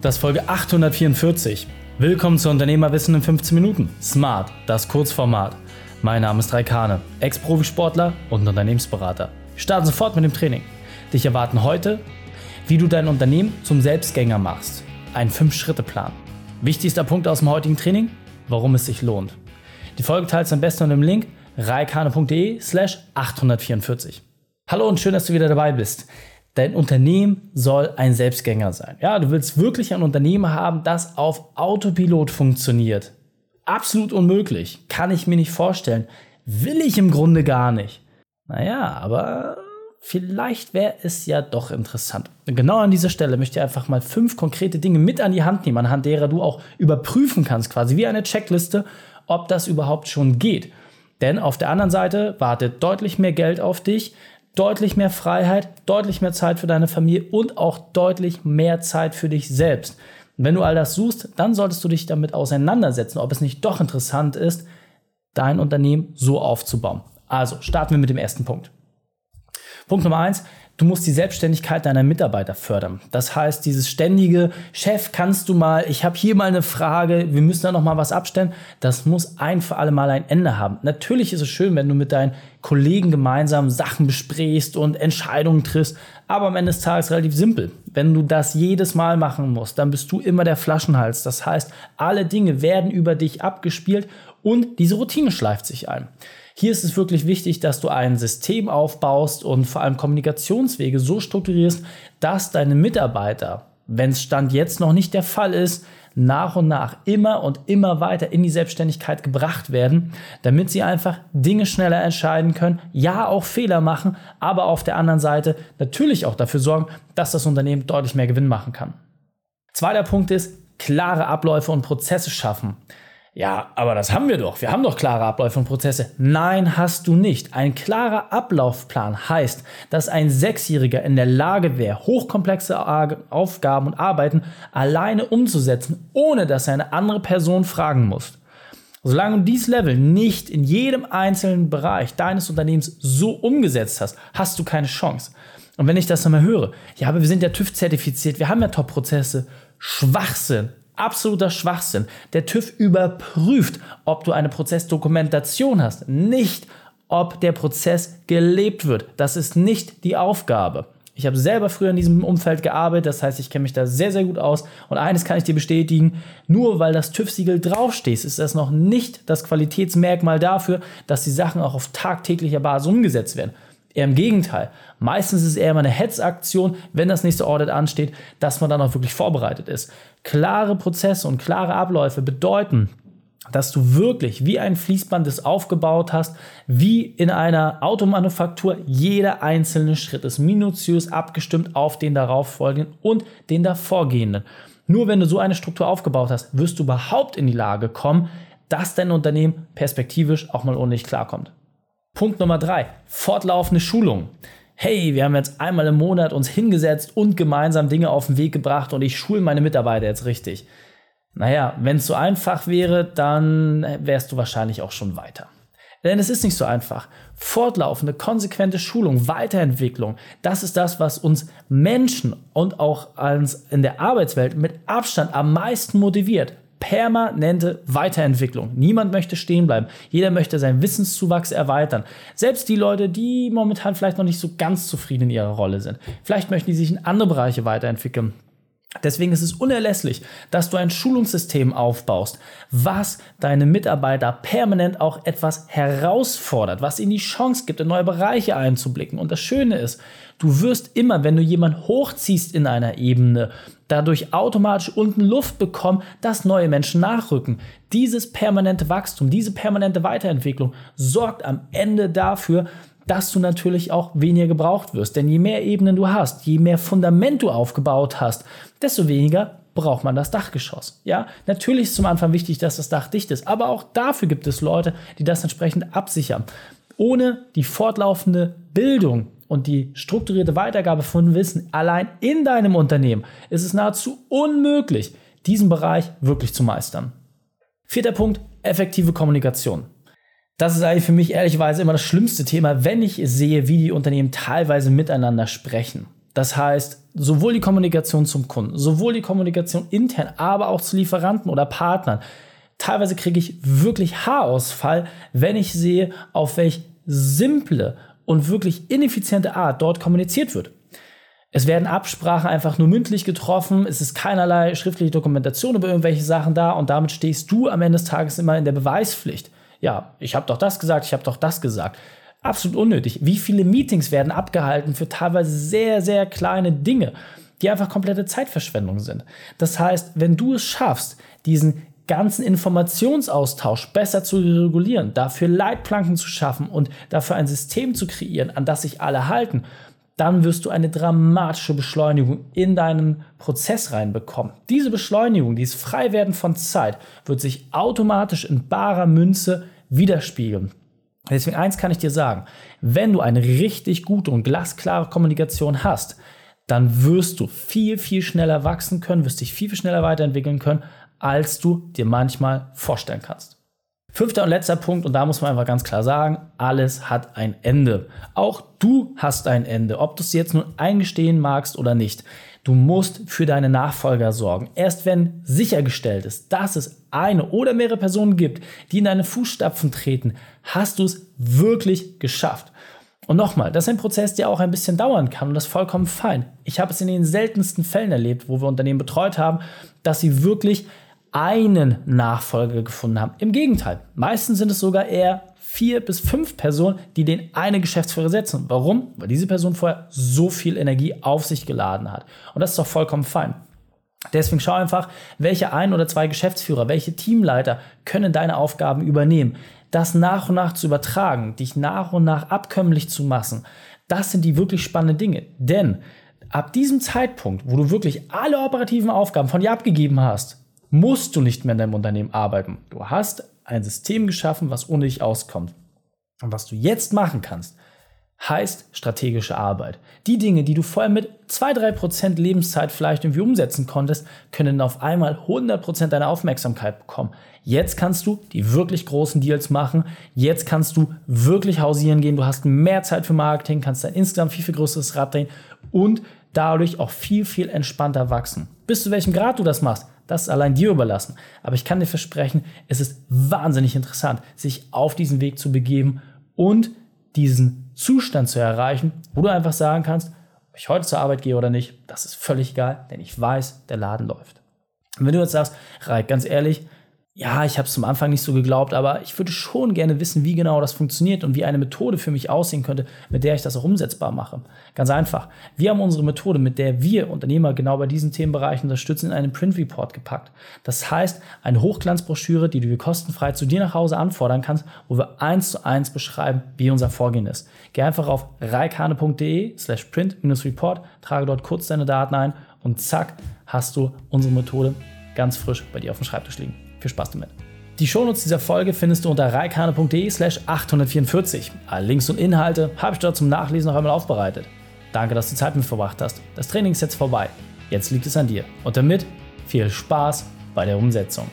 Das ist Folge 844. Willkommen zu Unternehmerwissen in 15 Minuten. Smart, das Kurzformat. Mein Name ist Raikane, Ex-Profisportler und Unternehmensberater. Wir starten sofort mit dem Training. Dich erwarten heute, wie du dein Unternehmen zum Selbstgänger machst. Ein 5-Schritte-Plan. Wichtigster Punkt aus dem heutigen Training, warum es sich lohnt. Die Folge teilst du am besten unter dem Link reikane.de slash 844. Hallo und schön, dass du wieder dabei bist. Dein Unternehmen soll ein Selbstgänger sein. Ja, du willst wirklich ein Unternehmen haben, das auf Autopilot funktioniert. Absolut unmöglich. Kann ich mir nicht vorstellen. Will ich im Grunde gar nicht. Naja, aber vielleicht wäre es ja doch interessant. Genau an dieser Stelle möchte ich einfach mal fünf konkrete Dinge mit an die Hand nehmen, anhand derer du auch überprüfen kannst, quasi wie eine Checkliste, ob das überhaupt schon geht. Denn auf der anderen Seite wartet deutlich mehr Geld auf dich, deutlich mehr Freiheit, deutlich mehr Zeit für deine Familie und auch deutlich mehr Zeit für dich selbst. Und wenn du all das suchst, dann solltest du dich damit auseinandersetzen, ob es nicht doch interessant ist, dein Unternehmen so aufzubauen. Also starten wir mit dem ersten Punkt. Punkt Nummer eins, Du musst die Selbstständigkeit deiner Mitarbeiter fördern. Das heißt, dieses ständige Chef, kannst du mal, ich habe hier mal eine Frage, wir müssen da noch mal was abstellen, das muss ein für alle Mal ein Ende haben. Natürlich ist es schön, wenn du mit deinen Kollegen gemeinsam Sachen besprichst und Entscheidungen triffst, aber am Ende des Tages relativ simpel. Wenn du das jedes Mal machen musst, dann bist du immer der Flaschenhals. Das heißt, alle Dinge werden über dich abgespielt und diese Routine schleift sich ein. Hier ist es wirklich wichtig, dass du ein System aufbaust und vor allem Kommunikationswege so strukturierst, dass deine Mitarbeiter, wenn es Stand jetzt noch nicht der Fall ist, nach und nach immer und immer weiter in die Selbstständigkeit gebracht werden, damit sie einfach Dinge schneller entscheiden können, ja auch Fehler machen, aber auf der anderen Seite natürlich auch dafür sorgen, dass das Unternehmen deutlich mehr Gewinn machen kann. Zweiter Punkt ist, klare Abläufe und Prozesse schaffen. Ja, aber das haben wir doch. Wir haben doch klare Abläufe und Prozesse. Nein, hast du nicht. Ein klarer Ablaufplan heißt, dass ein Sechsjähriger in der Lage wäre, hochkomplexe Aufgaben und Arbeiten alleine umzusetzen, ohne dass er eine andere Person fragen muss. Solange du dieses Level nicht in jedem einzelnen Bereich deines Unternehmens so umgesetzt hast, hast du keine Chance. Und wenn ich das dann mal höre, ja, aber wir sind ja TÜV zertifiziert, wir haben ja Top-Prozesse, Schwachsinn absoluter Schwachsinn. Der TÜV überprüft, ob du eine Prozessdokumentation hast, nicht ob der Prozess gelebt wird. Das ist nicht die Aufgabe. Ich habe selber früher in diesem Umfeld gearbeitet, das heißt, ich kenne mich da sehr, sehr gut aus. Und eines kann ich dir bestätigen, nur weil das TÜV-Siegel draufsteht, ist das noch nicht das Qualitätsmerkmal dafür, dass die Sachen auch auf tagtäglicher Basis umgesetzt werden. Eher im Gegenteil. Meistens ist es eher mal eine Hetzaktion, wenn das nächste Audit ansteht, dass man dann auch wirklich vorbereitet ist. Klare Prozesse und klare Abläufe bedeuten, dass du wirklich wie ein Fließband es aufgebaut hast, wie in einer Automanufaktur. Jeder einzelne Schritt ist minutiös abgestimmt auf den darauffolgenden und den davorgehenden. Nur wenn du so eine Struktur aufgebaut hast, wirst du überhaupt in die Lage kommen, dass dein Unternehmen perspektivisch auch mal ohne dich klarkommt. Punkt Nummer drei, fortlaufende Schulung. Hey, wir haben jetzt einmal im Monat uns hingesetzt und gemeinsam Dinge auf den Weg gebracht und ich schule meine Mitarbeiter jetzt richtig. Naja, wenn es so einfach wäre, dann wärst du wahrscheinlich auch schon weiter. Denn es ist nicht so einfach. Fortlaufende, konsequente Schulung, Weiterentwicklung, das ist das, was uns Menschen und auch in der Arbeitswelt mit Abstand am meisten motiviert permanente Weiterentwicklung. Niemand möchte stehen bleiben. Jeder möchte seinen Wissenszuwachs erweitern. Selbst die Leute, die momentan vielleicht noch nicht so ganz zufrieden in ihrer Rolle sind. Vielleicht möchten die sich in andere Bereiche weiterentwickeln. Deswegen ist es unerlässlich, dass du ein Schulungssystem aufbaust, was deine Mitarbeiter permanent auch etwas herausfordert, was ihnen die Chance gibt, in neue Bereiche einzublicken. Und das Schöne ist, du wirst immer, wenn du jemanden hochziehst in einer Ebene, dadurch automatisch unten Luft bekommen, dass neue Menschen nachrücken. Dieses permanente Wachstum, diese permanente Weiterentwicklung sorgt am Ende dafür, dass du natürlich auch weniger gebraucht wirst. Denn je mehr Ebenen du hast, je mehr Fundament du aufgebaut hast, desto weniger braucht man das Dachgeschoss. Ja, natürlich ist zum Anfang wichtig, dass das Dach dicht ist, aber auch dafür gibt es Leute, die das entsprechend absichern. Ohne die fortlaufende Bildung und die strukturierte Weitergabe von Wissen allein in deinem Unternehmen ist es nahezu unmöglich, diesen Bereich wirklich zu meistern. Vierter Punkt, effektive Kommunikation. Das ist eigentlich für mich ehrlicherweise immer das schlimmste Thema, wenn ich sehe, wie die Unternehmen teilweise miteinander sprechen. Das heißt, sowohl die Kommunikation zum Kunden, sowohl die Kommunikation intern, aber auch zu Lieferanten oder Partnern. Teilweise kriege ich wirklich Haarausfall, wenn ich sehe, auf welch simple und wirklich ineffiziente Art dort kommuniziert wird. Es werden Absprachen einfach nur mündlich getroffen, es ist keinerlei schriftliche Dokumentation über irgendwelche Sachen da und damit stehst du am Ende des Tages immer in der Beweispflicht. Ja, ich habe doch das gesagt, ich habe doch das gesagt. Absolut unnötig. Wie viele Meetings werden abgehalten für teilweise sehr, sehr kleine Dinge, die einfach komplette Zeitverschwendung sind. Das heißt, wenn du es schaffst, diesen ganzen Informationsaustausch besser zu regulieren, dafür Leitplanken zu schaffen und dafür ein System zu kreieren, an das sich alle halten dann wirst du eine dramatische Beschleunigung in deinen Prozess reinbekommen. Diese Beschleunigung, dieses Freiwerden von Zeit, wird sich automatisch in barer Münze widerspiegeln. Deswegen eins kann ich dir sagen, wenn du eine richtig gute und glasklare Kommunikation hast, dann wirst du viel, viel schneller wachsen können, wirst dich viel, viel schneller weiterentwickeln können, als du dir manchmal vorstellen kannst. Fünfter und letzter Punkt, und da muss man einfach ganz klar sagen, alles hat ein Ende. Auch du hast ein Ende, ob du es jetzt nun eingestehen magst oder nicht. Du musst für deine Nachfolger sorgen. Erst wenn sichergestellt ist, dass es eine oder mehrere Personen gibt, die in deine Fußstapfen treten, hast du es wirklich geschafft. Und nochmal, das ist ein Prozess, der auch ein bisschen dauern kann und das ist vollkommen fein. Ich habe es in den seltensten Fällen erlebt, wo wir Unternehmen betreut haben, dass sie wirklich einen Nachfolger gefunden haben. Im Gegenteil, meistens sind es sogar eher vier bis fünf Personen, die den eine Geschäftsführer setzen. Warum? Weil diese Person vorher so viel Energie auf sich geladen hat. Und das ist doch vollkommen fein. Deswegen schau einfach, welche ein oder zwei Geschäftsführer, welche Teamleiter können deine Aufgaben übernehmen. Das nach und nach zu übertragen, dich nach und nach abkömmlich zu machen, das sind die wirklich spannenden Dinge. Denn ab diesem Zeitpunkt, wo du wirklich alle operativen Aufgaben von dir abgegeben hast, musst du nicht mehr in deinem Unternehmen arbeiten. Du hast ein System geschaffen, was ohne dich auskommt. Und was du jetzt machen kannst, heißt strategische Arbeit. Die Dinge, die du vorher mit 2-3% Lebenszeit vielleicht irgendwie umsetzen konntest, können auf einmal 100% deiner Aufmerksamkeit bekommen. Jetzt kannst du die wirklich großen Deals machen. Jetzt kannst du wirklich hausieren gehen. Du hast mehr Zeit für Marketing, kannst ein insgesamt viel, viel größeres Rad drehen und dadurch auch viel, viel entspannter wachsen. Bis zu welchem Grad du das machst, das ist allein dir überlassen. Aber ich kann dir versprechen, es ist wahnsinnig interessant, sich auf diesen Weg zu begeben und diesen Zustand zu erreichen, wo du einfach sagen kannst, ob ich heute zur Arbeit gehe oder nicht, das ist völlig egal, denn ich weiß, der Laden läuft. Und wenn du jetzt sagst, Reik, ganz ehrlich, ja, ich habe es zum Anfang nicht so geglaubt, aber ich würde schon gerne wissen, wie genau das funktioniert und wie eine Methode für mich aussehen könnte, mit der ich das auch umsetzbar mache. Ganz einfach. Wir haben unsere Methode, mit der wir Unternehmer genau bei diesen Themenbereichen unterstützen, in einen Print Report gepackt. Das heißt, eine Hochglanzbroschüre, die du dir kostenfrei zu dir nach Hause anfordern kannst, wo wir eins zu eins beschreiben, wie unser Vorgehen ist. Geh einfach auf reikane.de slash print-report, trage dort kurz deine Daten ein und zack, hast du unsere Methode ganz frisch bei dir auf dem Schreibtisch liegen. Viel Spaß damit. Die Shownotes dieser Folge findest du unter reikane.de slash 844. Alle Links und Inhalte habe ich dort zum Nachlesen noch einmal aufbereitet. Danke, dass du Zeit mit verbracht hast. Das Training ist jetzt vorbei. Jetzt liegt es an dir. Und damit viel Spaß bei der Umsetzung.